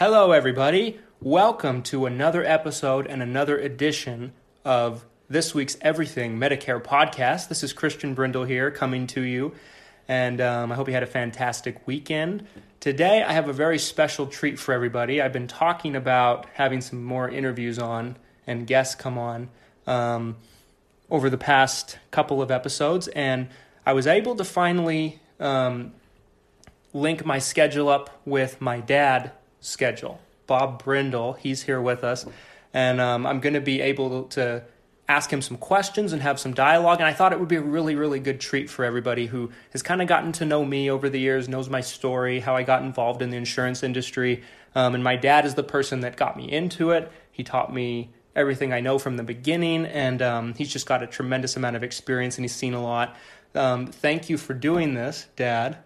Hello, everybody. Welcome to another episode and another edition of this week's Everything Medicare podcast. This is Christian Brindle here coming to you, and um, I hope you had a fantastic weekend. Today, I have a very special treat for everybody. I've been talking about having some more interviews on and guests come on um, over the past couple of episodes, and I was able to finally um, link my schedule up with my dad schedule. Bob Brindle, he's here with us, and um, I'm going to be able to ask him some questions and have some dialogue. And I thought it would be a really, really good treat for everybody who has kind of gotten to know me over the years, knows my story, how I got involved in the insurance industry. Um, and my dad is the person that got me into it. He taught me everything I know from the beginning, and um, he's just got a tremendous amount of experience and he's seen a lot. Um, thank you for doing this, Dad.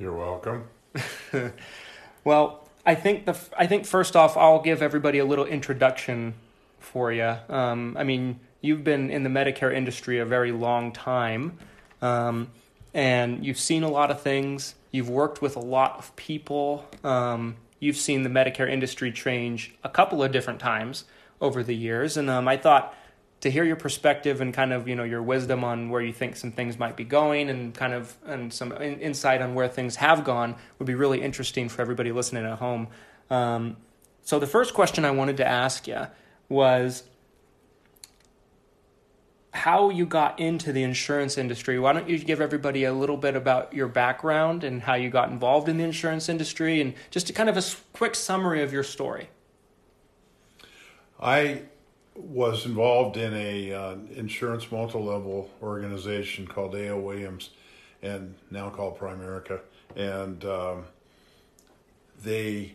You're welcome. well, I think the I think first off, I'll give everybody a little introduction for you. Um, I mean, you've been in the Medicare industry a very long time, um, and you've seen a lot of things. You've worked with a lot of people. Um, you've seen the Medicare industry change a couple of different times over the years, and um, I thought to hear your perspective and kind of you know your wisdom on where you think some things might be going and kind of and some in, insight on where things have gone would be really interesting for everybody listening at home. Um, so the first question I wanted to ask you was how you got into the insurance industry. Why don't you give everybody a little bit about your background and how you got involved in the insurance industry and just a kind of a quick summary of your story. I was involved in a uh, insurance multi-level organization called A.L. Williams, and now called Primerica, and um, they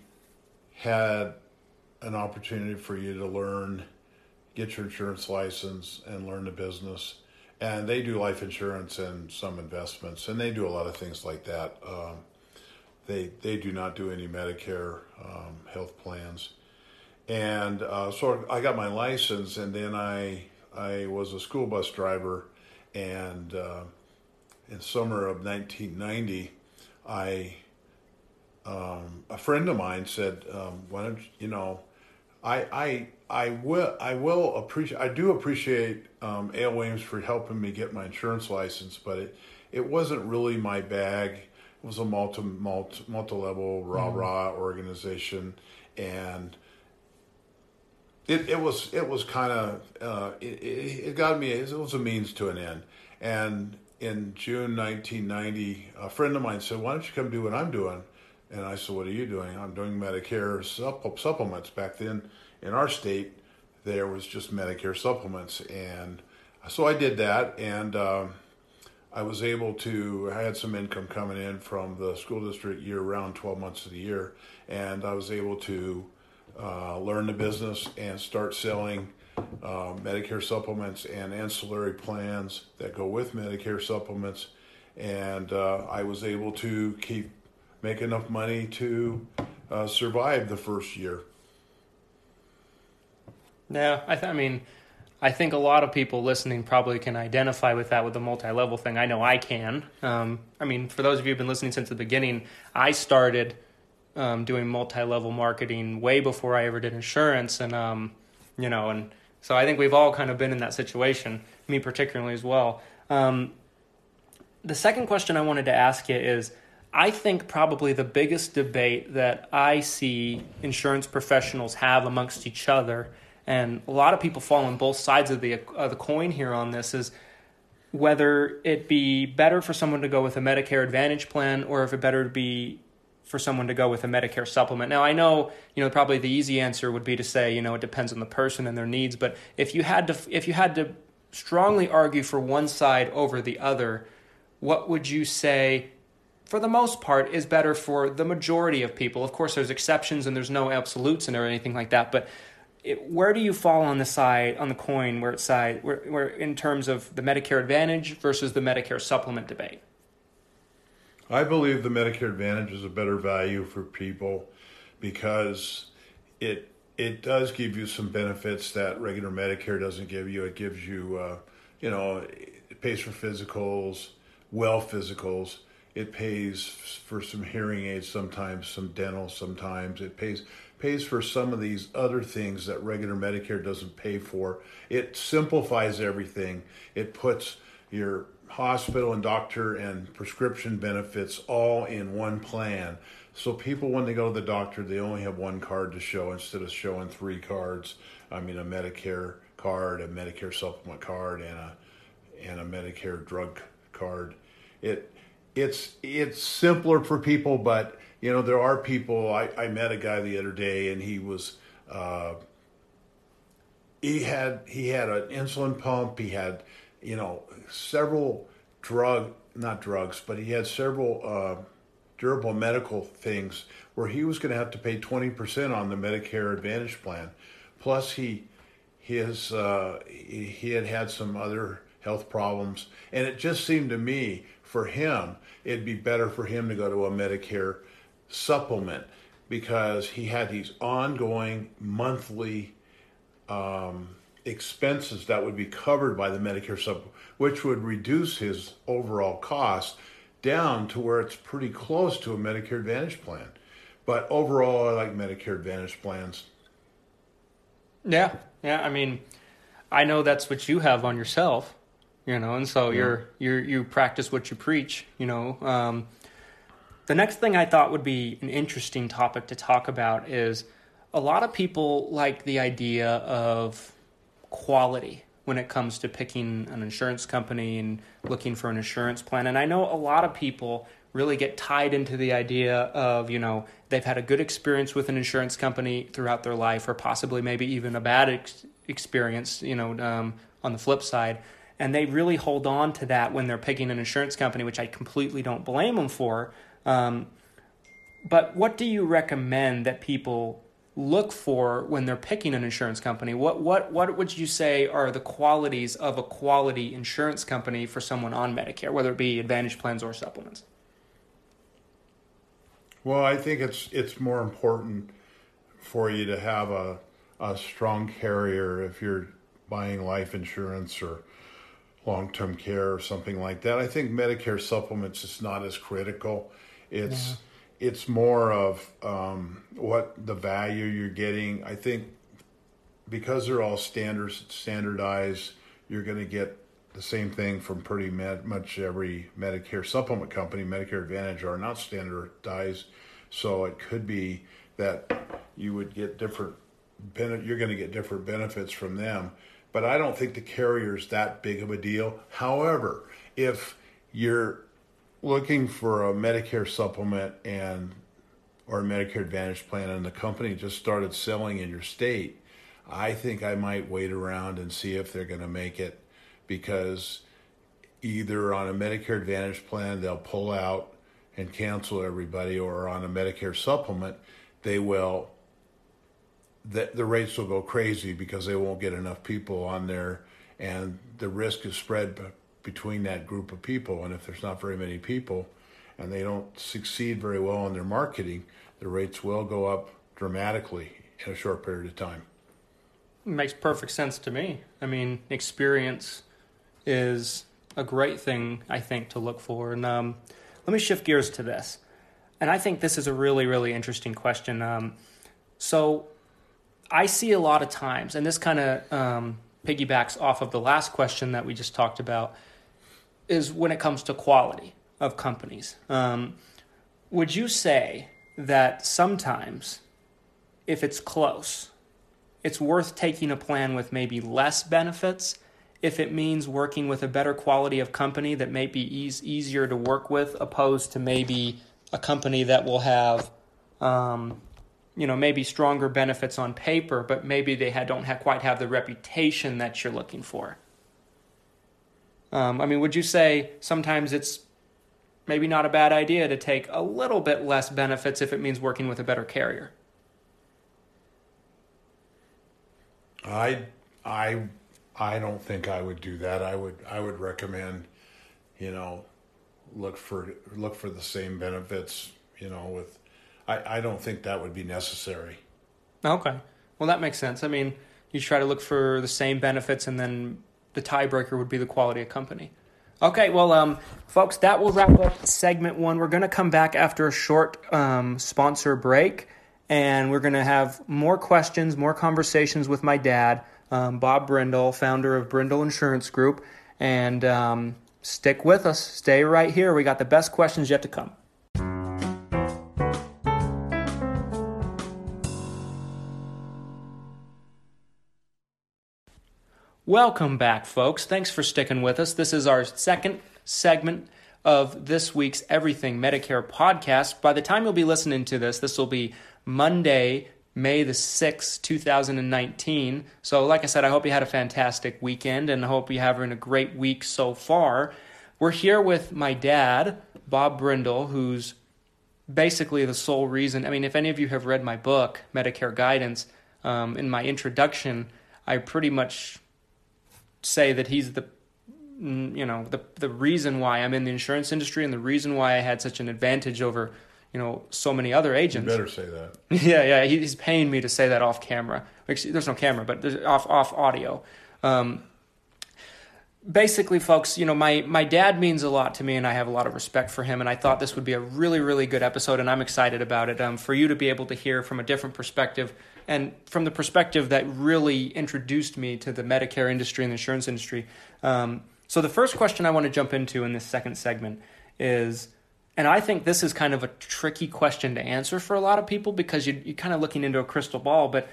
had an opportunity for you to learn, get your insurance license, and learn the business. And they do life insurance and some investments, and they do a lot of things like that. Um, they they do not do any Medicare um, health plans and uh, so I got my license, and then I I was a school bus driver, and uh, in summer of 1990, I um, a friend of mine said, um, "Why don't you, know?" I I I will I will appreciate I do appreciate um, A.L. Williams for helping me get my insurance license, but it it wasn't really my bag. It was a multi multi multi level rah rah mm-hmm. organization, and it, it was it was kind of uh, it, it got me it was a means to an end. And in June 1990 a friend of mine said why don't you come do what I'm doing? And I said what are you doing? I'm doing Medicare supplements. Back then in our state there was just Medicare supplements. And so I did that and um, I was able to I had some income coming in from the school district year round 12 months of the year. And I was able to uh, learn the business and start selling uh, Medicare supplements and ancillary plans that go with Medicare supplements. And uh, I was able to keep make enough money to uh, survive the first year. Yeah, I, th- I mean, I think a lot of people listening probably can identify with that with the multi-level thing. I know I can. Um, I mean, for those of you who've been listening since the beginning, I started – um, doing multi-level marketing way before I ever did insurance, and um, you know, and so I think we've all kind of been in that situation, me particularly as well. Um, the second question I wanted to ask you is. I think probably the biggest debate that I see insurance professionals have amongst each other, and a lot of people fall on both sides of the of the coin here on this, is whether it be better for someone to go with a Medicare Advantage plan or if it better to be for someone to go with a Medicare supplement. Now, I know, you know, probably the easy answer would be to say, you know, it depends on the person and their needs, but if you had to if you had to strongly argue for one side over the other, what would you say, for the most part, is better for the majority of people? Of course, there's exceptions and there's no absolutes and or anything like that, but it, where do you fall on the side on the coin where it's side where, where in terms of the Medicare Advantage versus the Medicare Supplement debate? I believe the Medicare Advantage is a better value for people because it it does give you some benefits that regular Medicare doesn't give you. It gives you, uh, you know, it pays for physicals, well physicals. It pays for some hearing aids sometimes, some dental sometimes. It pays pays for some of these other things that regular Medicare doesn't pay for. It simplifies everything. It puts your hospital and doctor and prescription benefits all in one plan. So people, when they go to the doctor, they only have one card to show instead of showing three cards. I mean, a Medicare card, a Medicare supplement card, and a and a Medicare drug card. It it's it's simpler for people, but you know there are people. I, I met a guy the other day, and he was. Uh, he had he had an insulin pump. He had you know, several drug, not drugs, but he had several uh, durable medical things where he was going to have to pay 20% on the Medicare Advantage plan. Plus, he his uh, he, had had some other health problems, and it just seemed to me for him it'd be better for him to go to a Medicare supplement because he had these ongoing monthly um, expenses that would be covered by the Medicare sub, which would reduce his overall cost down to where it's pretty close to a Medicare Advantage plan. But overall, I like Medicare Advantage plans. Yeah, yeah. I mean, I know that's what you have on yourself, you know, and so yeah. you're you're you practice what you preach, you know. Um, the next thing I thought would be an interesting topic to talk about is a lot of people like the idea of quality when it comes to picking an insurance company and looking for an insurance plan. And I know a lot of people really get tied into the idea of, you know, they've had a good experience with an insurance company throughout their life, or possibly maybe even a bad ex- experience, you know, um, on the flip side. And they really hold on to that when they're picking an insurance company, which I completely don't blame them for. Um, but what do you recommend that people look for when they're picking an insurance company? What what what would you say are the qualities of a quality insurance company for someone on Medicare, whether it be Advantage plans or supplements? Well, I think it's it's more important for you to have a a strong carrier if you're buying life insurance or long-term care or something like that. I think Medicare supplements is not as critical. It's yeah it's more of um, what the value you're getting. I think because they're all standards standardized, you're going to get the same thing from pretty much every Medicare supplement company. Medicare Advantage are not standardized, so it could be that you would get different. You're going to get different benefits from them, but I don't think the carrier is that big of a deal. However, if you're looking for a Medicare supplement and or a Medicare Advantage plan and the company just started selling in your state, I think I might wait around and see if they're going to make it because either on a Medicare Advantage plan they'll pull out and cancel everybody or on a Medicare supplement they will the, the rates will go crazy because they won't get enough people on there and the risk is spread between that group of people. And if there's not very many people and they don't succeed very well in their marketing, the rates will go up dramatically in a short period of time. It makes perfect sense to me. I mean, experience is a great thing, I think, to look for. And um, let me shift gears to this. And I think this is a really, really interesting question. Um, so I see a lot of times, and this kind of um, piggybacks off of the last question that we just talked about is when it comes to quality of companies. Um, would you say that sometimes, if it's close, it's worth taking a plan with maybe less benefits if it means working with a better quality of company that may be easier to work with, opposed to maybe a company that will have, um, you know, maybe stronger benefits on paper, but maybe they don't have, quite have the reputation that you're looking for? Um, I mean, would you say sometimes it's maybe not a bad idea to take a little bit less benefits if it means working with a better carrier? I I I don't think I would do that. I would I would recommend, you know, look for look for the same benefits. You know, with I I don't think that would be necessary. Okay, well that makes sense. I mean, you try to look for the same benefits, and then the tiebreaker would be the quality of company. Okay, well, um, folks, that will wrap up segment one. We're going to come back after a short um, sponsor break, and we're going to have more questions, more conversations with my dad, um, Bob Brindle, founder of Brindle Insurance Group. And um, stick with us. Stay right here. We got the best questions yet to come. Welcome back, folks. Thanks for sticking with us. This is our second segment of this week's Everything Medicare podcast. By the time you'll be listening to this, this will be Monday, May the 6th, 2019. So, like I said, I hope you had a fantastic weekend and I hope you're having a great week so far. We're here with my dad, Bob Brindle, who's basically the sole reason. I mean, if any of you have read my book, Medicare Guidance, um, in my introduction, I pretty much say that he's the mm, you know the the reason why I'm in the insurance industry and the reason why I had such an advantage over you know so many other agents. You better say that. yeah, yeah, he's paying me to say that off camera. Actually, there's no camera, but there's off off audio. Um, basically, folks, you know my my dad means a lot to me, and I have a lot of respect for him. And I thought this would be a really really good episode, and I'm excited about it. Um, for you to be able to hear from a different perspective and from the perspective that really introduced me to the Medicare industry and the insurance industry. Um, so the first question I want to jump into in this second segment is, and I think this is kind of a tricky question to answer for a lot of people because you, you're kind of looking into a crystal ball, but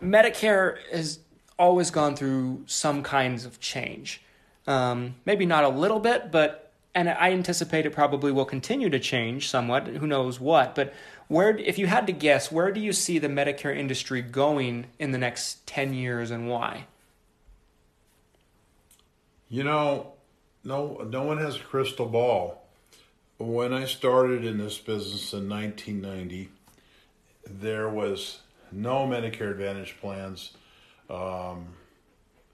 Medicare has always gone through some kinds of change. Um, maybe not a little bit, but and I anticipate it probably will continue to change somewhat. Who knows what? But where, if you had to guess, where do you see the Medicare industry going in the next ten years, and why? You know, no, no one has a crystal ball. When I started in this business in 1990, there was no Medicare Advantage plans. Um,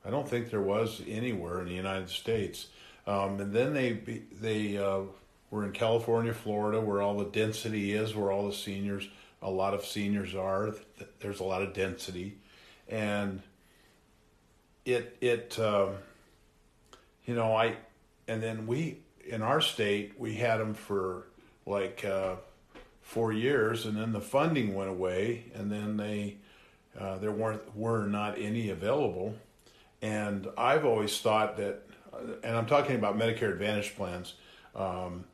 I don't think there was anywhere in the United States. Um, and then they they uh, were in California, Florida, where all the density is, where all the seniors, a lot of seniors are. There's a lot of density, and it it um, you know I and then we in our state we had them for like uh, four years, and then the funding went away, and then they uh, there weren't were not any available, and I've always thought that and I'm talking about Medicare Advantage plans. Um,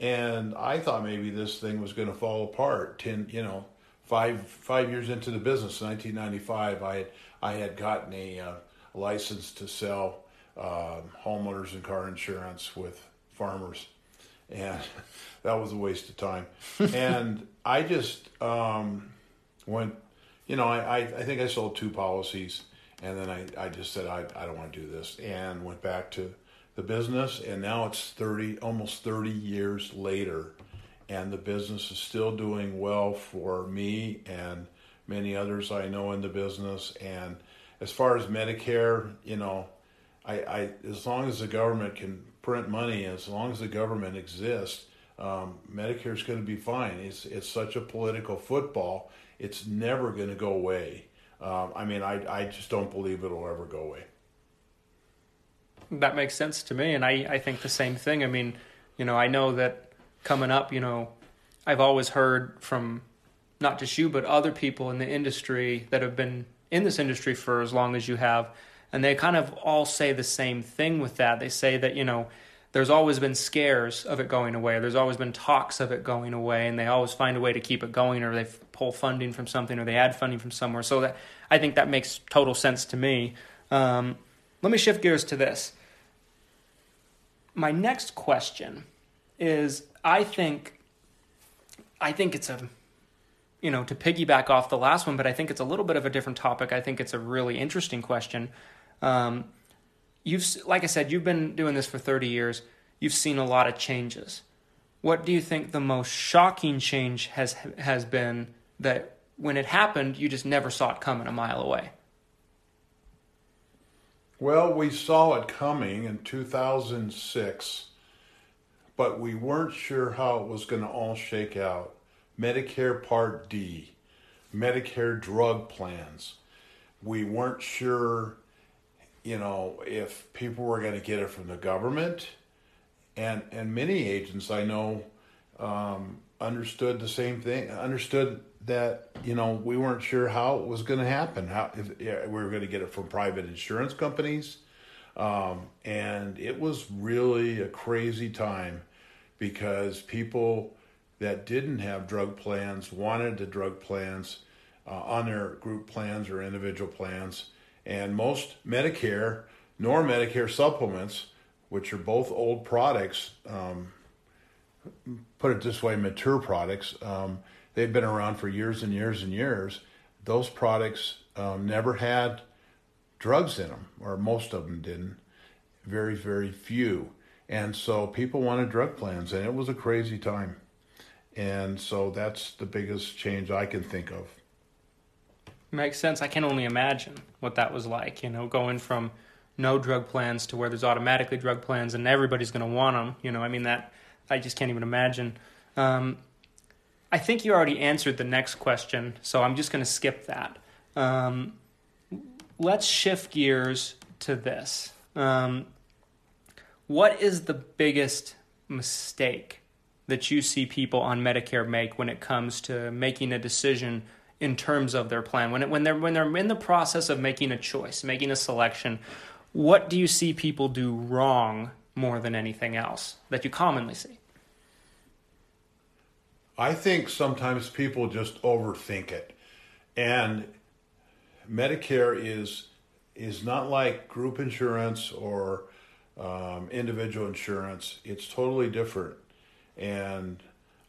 and I thought maybe this thing was going to fall apart. Ten, you know, five five years into the business, 1995, I had I had gotten a uh, license to sell uh, homeowners and car insurance with farmers, and that was a waste of time. and I just um, went, you know, I, I I think I sold two policies and then I, I just said, I, I don't want to do this and went back to the business. And now it's 30, almost 30 years later. And the business is still doing well for me and many others I know in the business. And as far as Medicare, you know, I, I as long as the government can print money, as long as the government exists, um, Medicare is going to be fine. It's it's such a political football. It's never going to go away. Um, I mean, I, I just don't believe it'll ever go away. That makes sense to me, and I, I think the same thing. I mean, you know, I know that coming up, you know, I've always heard from not just you, but other people in the industry that have been in this industry for as long as you have, and they kind of all say the same thing with that. They say that, you know, there's always been scares of it going away. There's always been talks of it going away, and they always find a way to keep it going, or they pull funding from something, or they add funding from somewhere. So that I think that makes total sense to me. Um, let me shift gears to this. My next question is: I think, I think it's a, you know, to piggyback off the last one, but I think it's a little bit of a different topic. I think it's a really interesting question. Um, you've like I said, you've been doing this for 30 years. You've seen a lot of changes. What do you think the most shocking change has has been that when it happened, you just never saw it coming a mile away? Well, we saw it coming in 2006, but we weren't sure how it was going to all shake out. Medicare Part D, Medicare drug plans. We weren't sure, you know, if people were going to get it from the government. And, and many agents I know um, understood the same thing, understood that, you know, we weren't sure how it was going to happen, how if, we were going to get it from private insurance companies. Um, and it was really a crazy time because people that didn't have drug plans wanted the drug plans uh, on their group plans or individual plans. And most Medicare nor Medicare supplements, which are both old products, um, put it this way, mature products, um, they've been around for years and years and years. Those products um, never had drugs in them, or most of them didn't. Very, very few. And so people wanted drug plans, and it was a crazy time. And so that's the biggest change I can think of. Makes sense. I can only imagine what that was like, you know, going from no drug plans to where there's automatically drug plans and everybody's going to want them. You know, I mean, that I just can't even imagine. Um, I think you already answered the next question, so I'm just going to skip that. Um, let's shift gears to this. Um, what is the biggest mistake that you see people on Medicare make when it comes to making a decision in terms of their plan? When it, when they're when they're in the process of making a choice, making a selection, what do you see people do wrong more than anything else that you commonly see? I think sometimes people just overthink it. And Medicare is is not like group insurance or um, individual insurance. It's totally different. And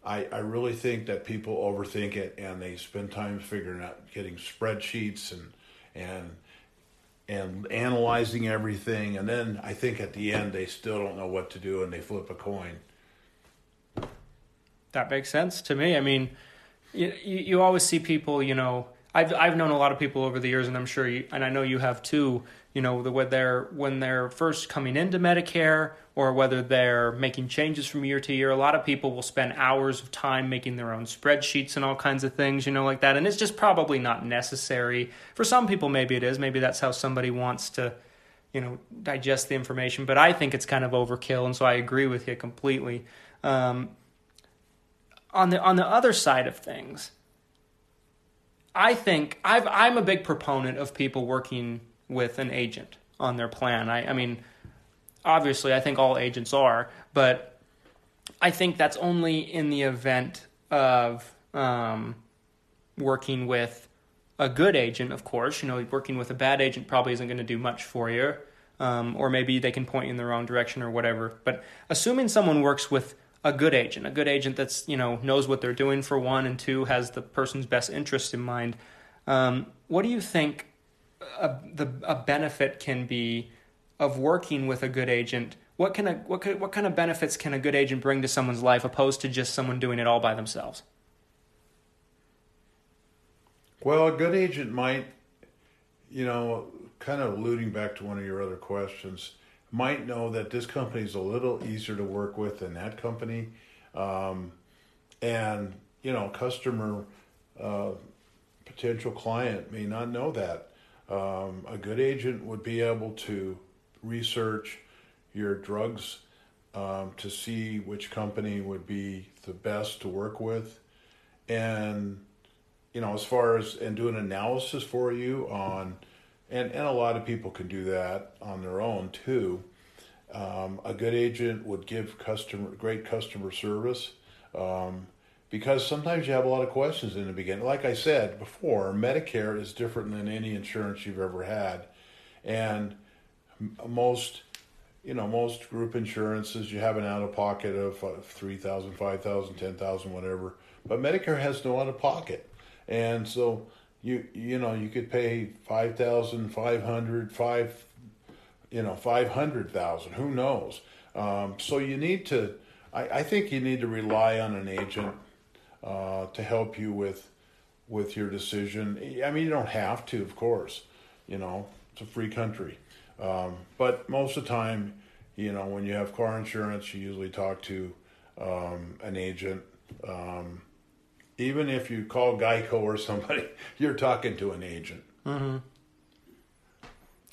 I, I really think that people overthink it and they spend time figuring out getting spreadsheets and and and analyzing everything and then I think at the end they still don't know what to do and they flip a coin. That makes sense to me. I mean, you you always see people, you know, I've I've known a lot of people over the years, and I'm sure you, and I know you have too. You know, the they're when they're first coming into Medicare, or whether they're making changes from year to year. A lot of people will spend hours of time making their own spreadsheets and all kinds of things, you know, like that. And it's just probably not necessary. For some people, maybe it is. Maybe that's how somebody wants to, you know, digest the information. But I think it's kind of overkill, and so I agree with you completely. Um, on the on the other side of things I think I've, I'm a big proponent of people working with an agent on their plan. I, I mean, obviously, I think all agents are, but I think that's only in the event of um, working with a good agent, of course. You know, working with a bad agent probably isn't going to do much for you, um, or maybe they can point you in the wrong direction or whatever. But assuming someone works with a good agent, a good agent that's you know knows what they're doing for one, and two has the person's best interest in mind. Um, what do you think a, the a benefit can be of working with a good agent? What can a what could, what kind of benefits can a good agent bring to someone's life opposed to just someone doing it all by themselves? Well, a good agent might, you know, kind of alluding back to one of your other questions might know that this company is a little easier to work with than that company. Um, and, you know, customer, uh, potential client may not know that. Um, a good agent would be able to research your drugs um, to see which company would be the best to work with. And, you know, as far as, and do an analysis for you on, and, and a lot of people can do that on their own too. Um, a good agent would give customer great customer service um, because sometimes you have a lot of questions in the beginning. Like I said before, Medicare is different than any insurance you've ever had, and most you know most group insurances you have an out of pocket of uh, 3000 5000 10000 whatever but medicare has no out of pocket and so you you know you could pay 5500 5 you know, 500,000. Who knows? Um, so you need to, I, I, think you need to rely on an agent uh, to help you with with your decision. I mean, you don't have to, of course. You know, it's a free country. Um, but most of the time, you know, when you have car insurance, you usually talk to um, an agent. Um, even if you call Geico or somebody, you're talking to an agent. Mm-hmm.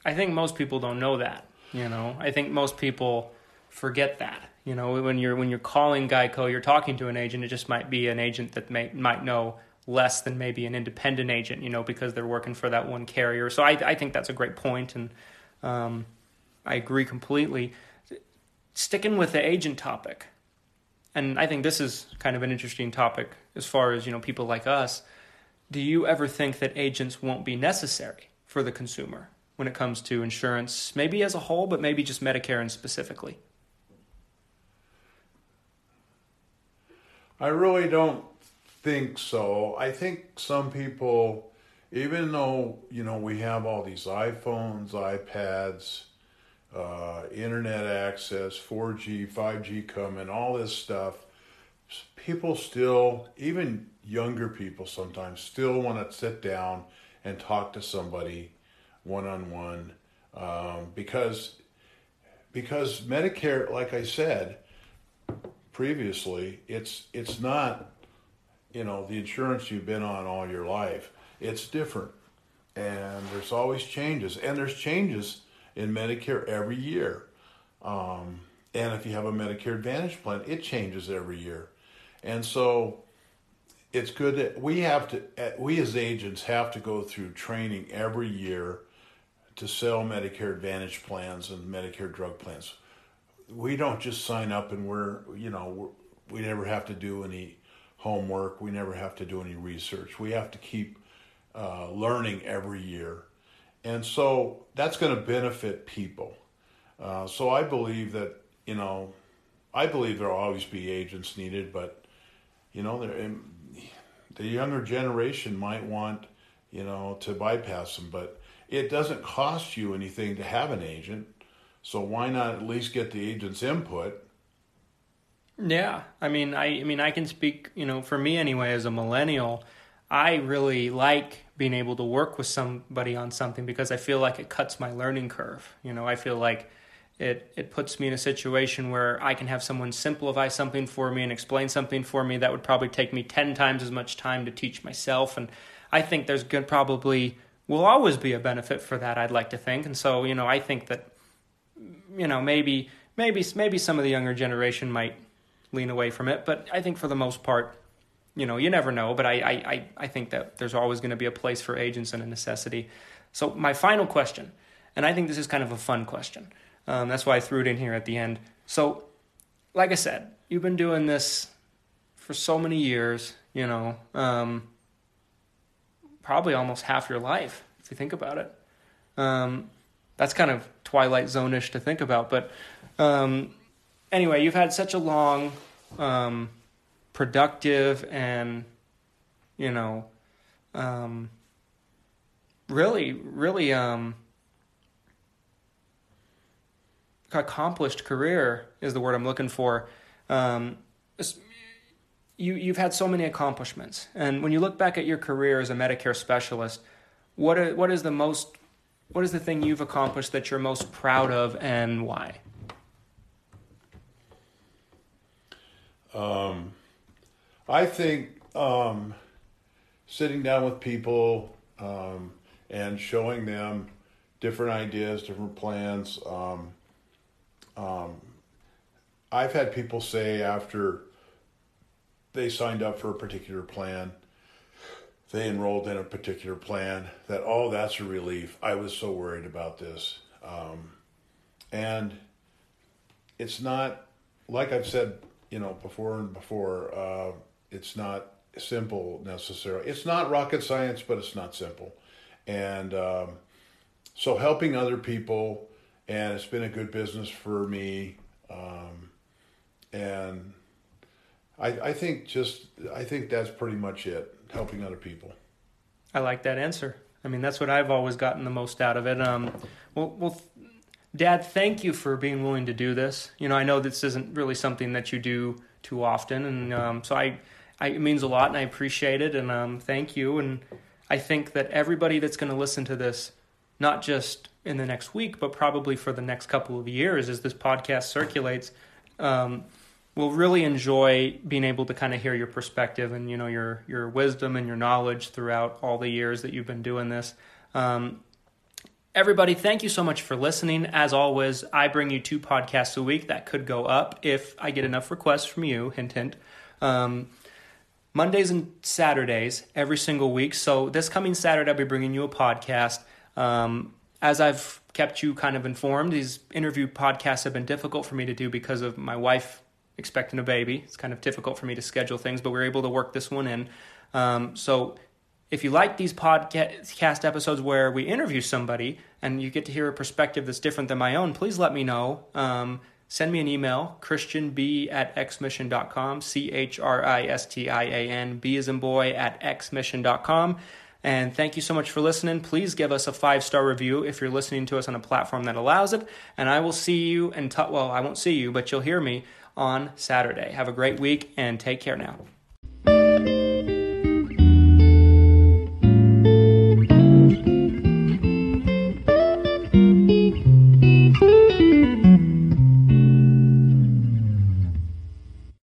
I think most people don't know that. You know, I think most people forget that. You know, when you're when you're calling Geico, you're talking to an agent. It just might be an agent that may might know less than maybe an independent agent. You know, because they're working for that one carrier. So I I think that's a great point, and um, I agree completely. Sticking with the agent topic, and I think this is kind of an interesting topic as far as you know people like us. Do you ever think that agents won't be necessary for the consumer when it comes to insurance, maybe as a whole, but maybe just Medicare and specifically? I really don't think so. I think some people, even though you know we have all these iPhones, iPads, uh, internet access, 4G, 5G coming, all this stuff, people still, even younger people sometimes, still want to sit down and talk to somebody one on one because because Medicare, like I said previously, it's it's not you know the insurance you've been on all your life. It's different, and there's always changes, and there's changes in Medicare every year. Um, and if you have a Medicare Advantage plan, it changes every year. And so it's good that we have to, we as agents have to go through training every year to sell Medicare Advantage plans and Medicare drug plans. We don't just sign up and we're, you know, we're, we never have to do any homework. We never have to do any research. We have to keep uh, learning every year and so that's going to benefit people. Uh, so I believe that, you know, I believe there'll always be agents needed, but, you know, the younger generation might want, you know, to bypass them, but it doesn't cost you anything to have an agent. So why not at least get the agent's input? Yeah, I mean, I, I mean, I can speak, you know, for me anyway, as a millennial, I really like being able to work with somebody on something because I feel like it cuts my learning curve. You know, I feel like it it puts me in a situation where I can have someone simplify something for me and explain something for me that would probably take me 10 times as much time to teach myself and I think there's good probably will always be a benefit for that I'd like to think. And so, you know, I think that you know, maybe maybe maybe some of the younger generation might lean away from it, but I think for the most part you know, you never know, but I, I, I think that there's always going to be a place for agents and a necessity. So, my final question, and I think this is kind of a fun question. Um, that's why I threw it in here at the end. So, like I said, you've been doing this for so many years, you know, um, probably almost half your life, if you think about it. Um, that's kind of Twilight Zone ish to think about. But um, anyway, you've had such a long um, productive and you know um, really really um, accomplished career is the word I'm looking for. Um, you you've had so many accomplishments, and when you look back at your career as a Medicare specialist, what are, what is the most what is the thing you've accomplished that you're most proud of, and why? Um, I think um, sitting down with people um, and showing them different ideas, different plans. Um, um, I've had people say after they signed up for a particular plan, they enrolled in a particular plan, that, oh, that's a relief. I was so worried about this. Um, and it's not, like I've said, you know, before and before, uh, it's not simple necessarily. It's not rocket science, but it's not simple. And um, so helping other people, and it's been a good business for me. Um, and I, I think just I think that's pretty much it. Helping other people. I like that answer. I mean, that's what I've always gotten the most out of it. Um, well, well, Dad, thank you for being willing to do this. You know, I know this isn't really something that you do too often, and um, so I, I, it means a lot, and I appreciate it, and um, thank you. And I think that everybody that's going to listen to this, not just in the next week, but probably for the next couple of years, as this podcast circulates, um, will really enjoy being able to kind of hear your perspective and you know your your wisdom and your knowledge throughout all the years that you've been doing this. Um, Everybody, thank you so much for listening. As always, I bring you two podcasts a week that could go up if I get enough requests from you. Hint, hint. Um, Mondays and Saturdays every single week. So this coming Saturday, I'll be bringing you a podcast. Um, as I've kept you kind of informed, these interview podcasts have been difficult for me to do because of my wife expecting a baby. It's kind of difficult for me to schedule things, but we're able to work this one in. Um, so if you like these podcast episodes where we interview somebody and you get to hear a perspective that's different than my own, please let me know. Um, send me an email, christianb at xmission.com, C H R I S T I A N, B as in boy, at xmission.com. And thank you so much for listening. Please give us a five star review if you're listening to us on a platform that allows it. And I will see you and, t- well, I won't see you, but you'll hear me on Saturday. Have a great week and take care now.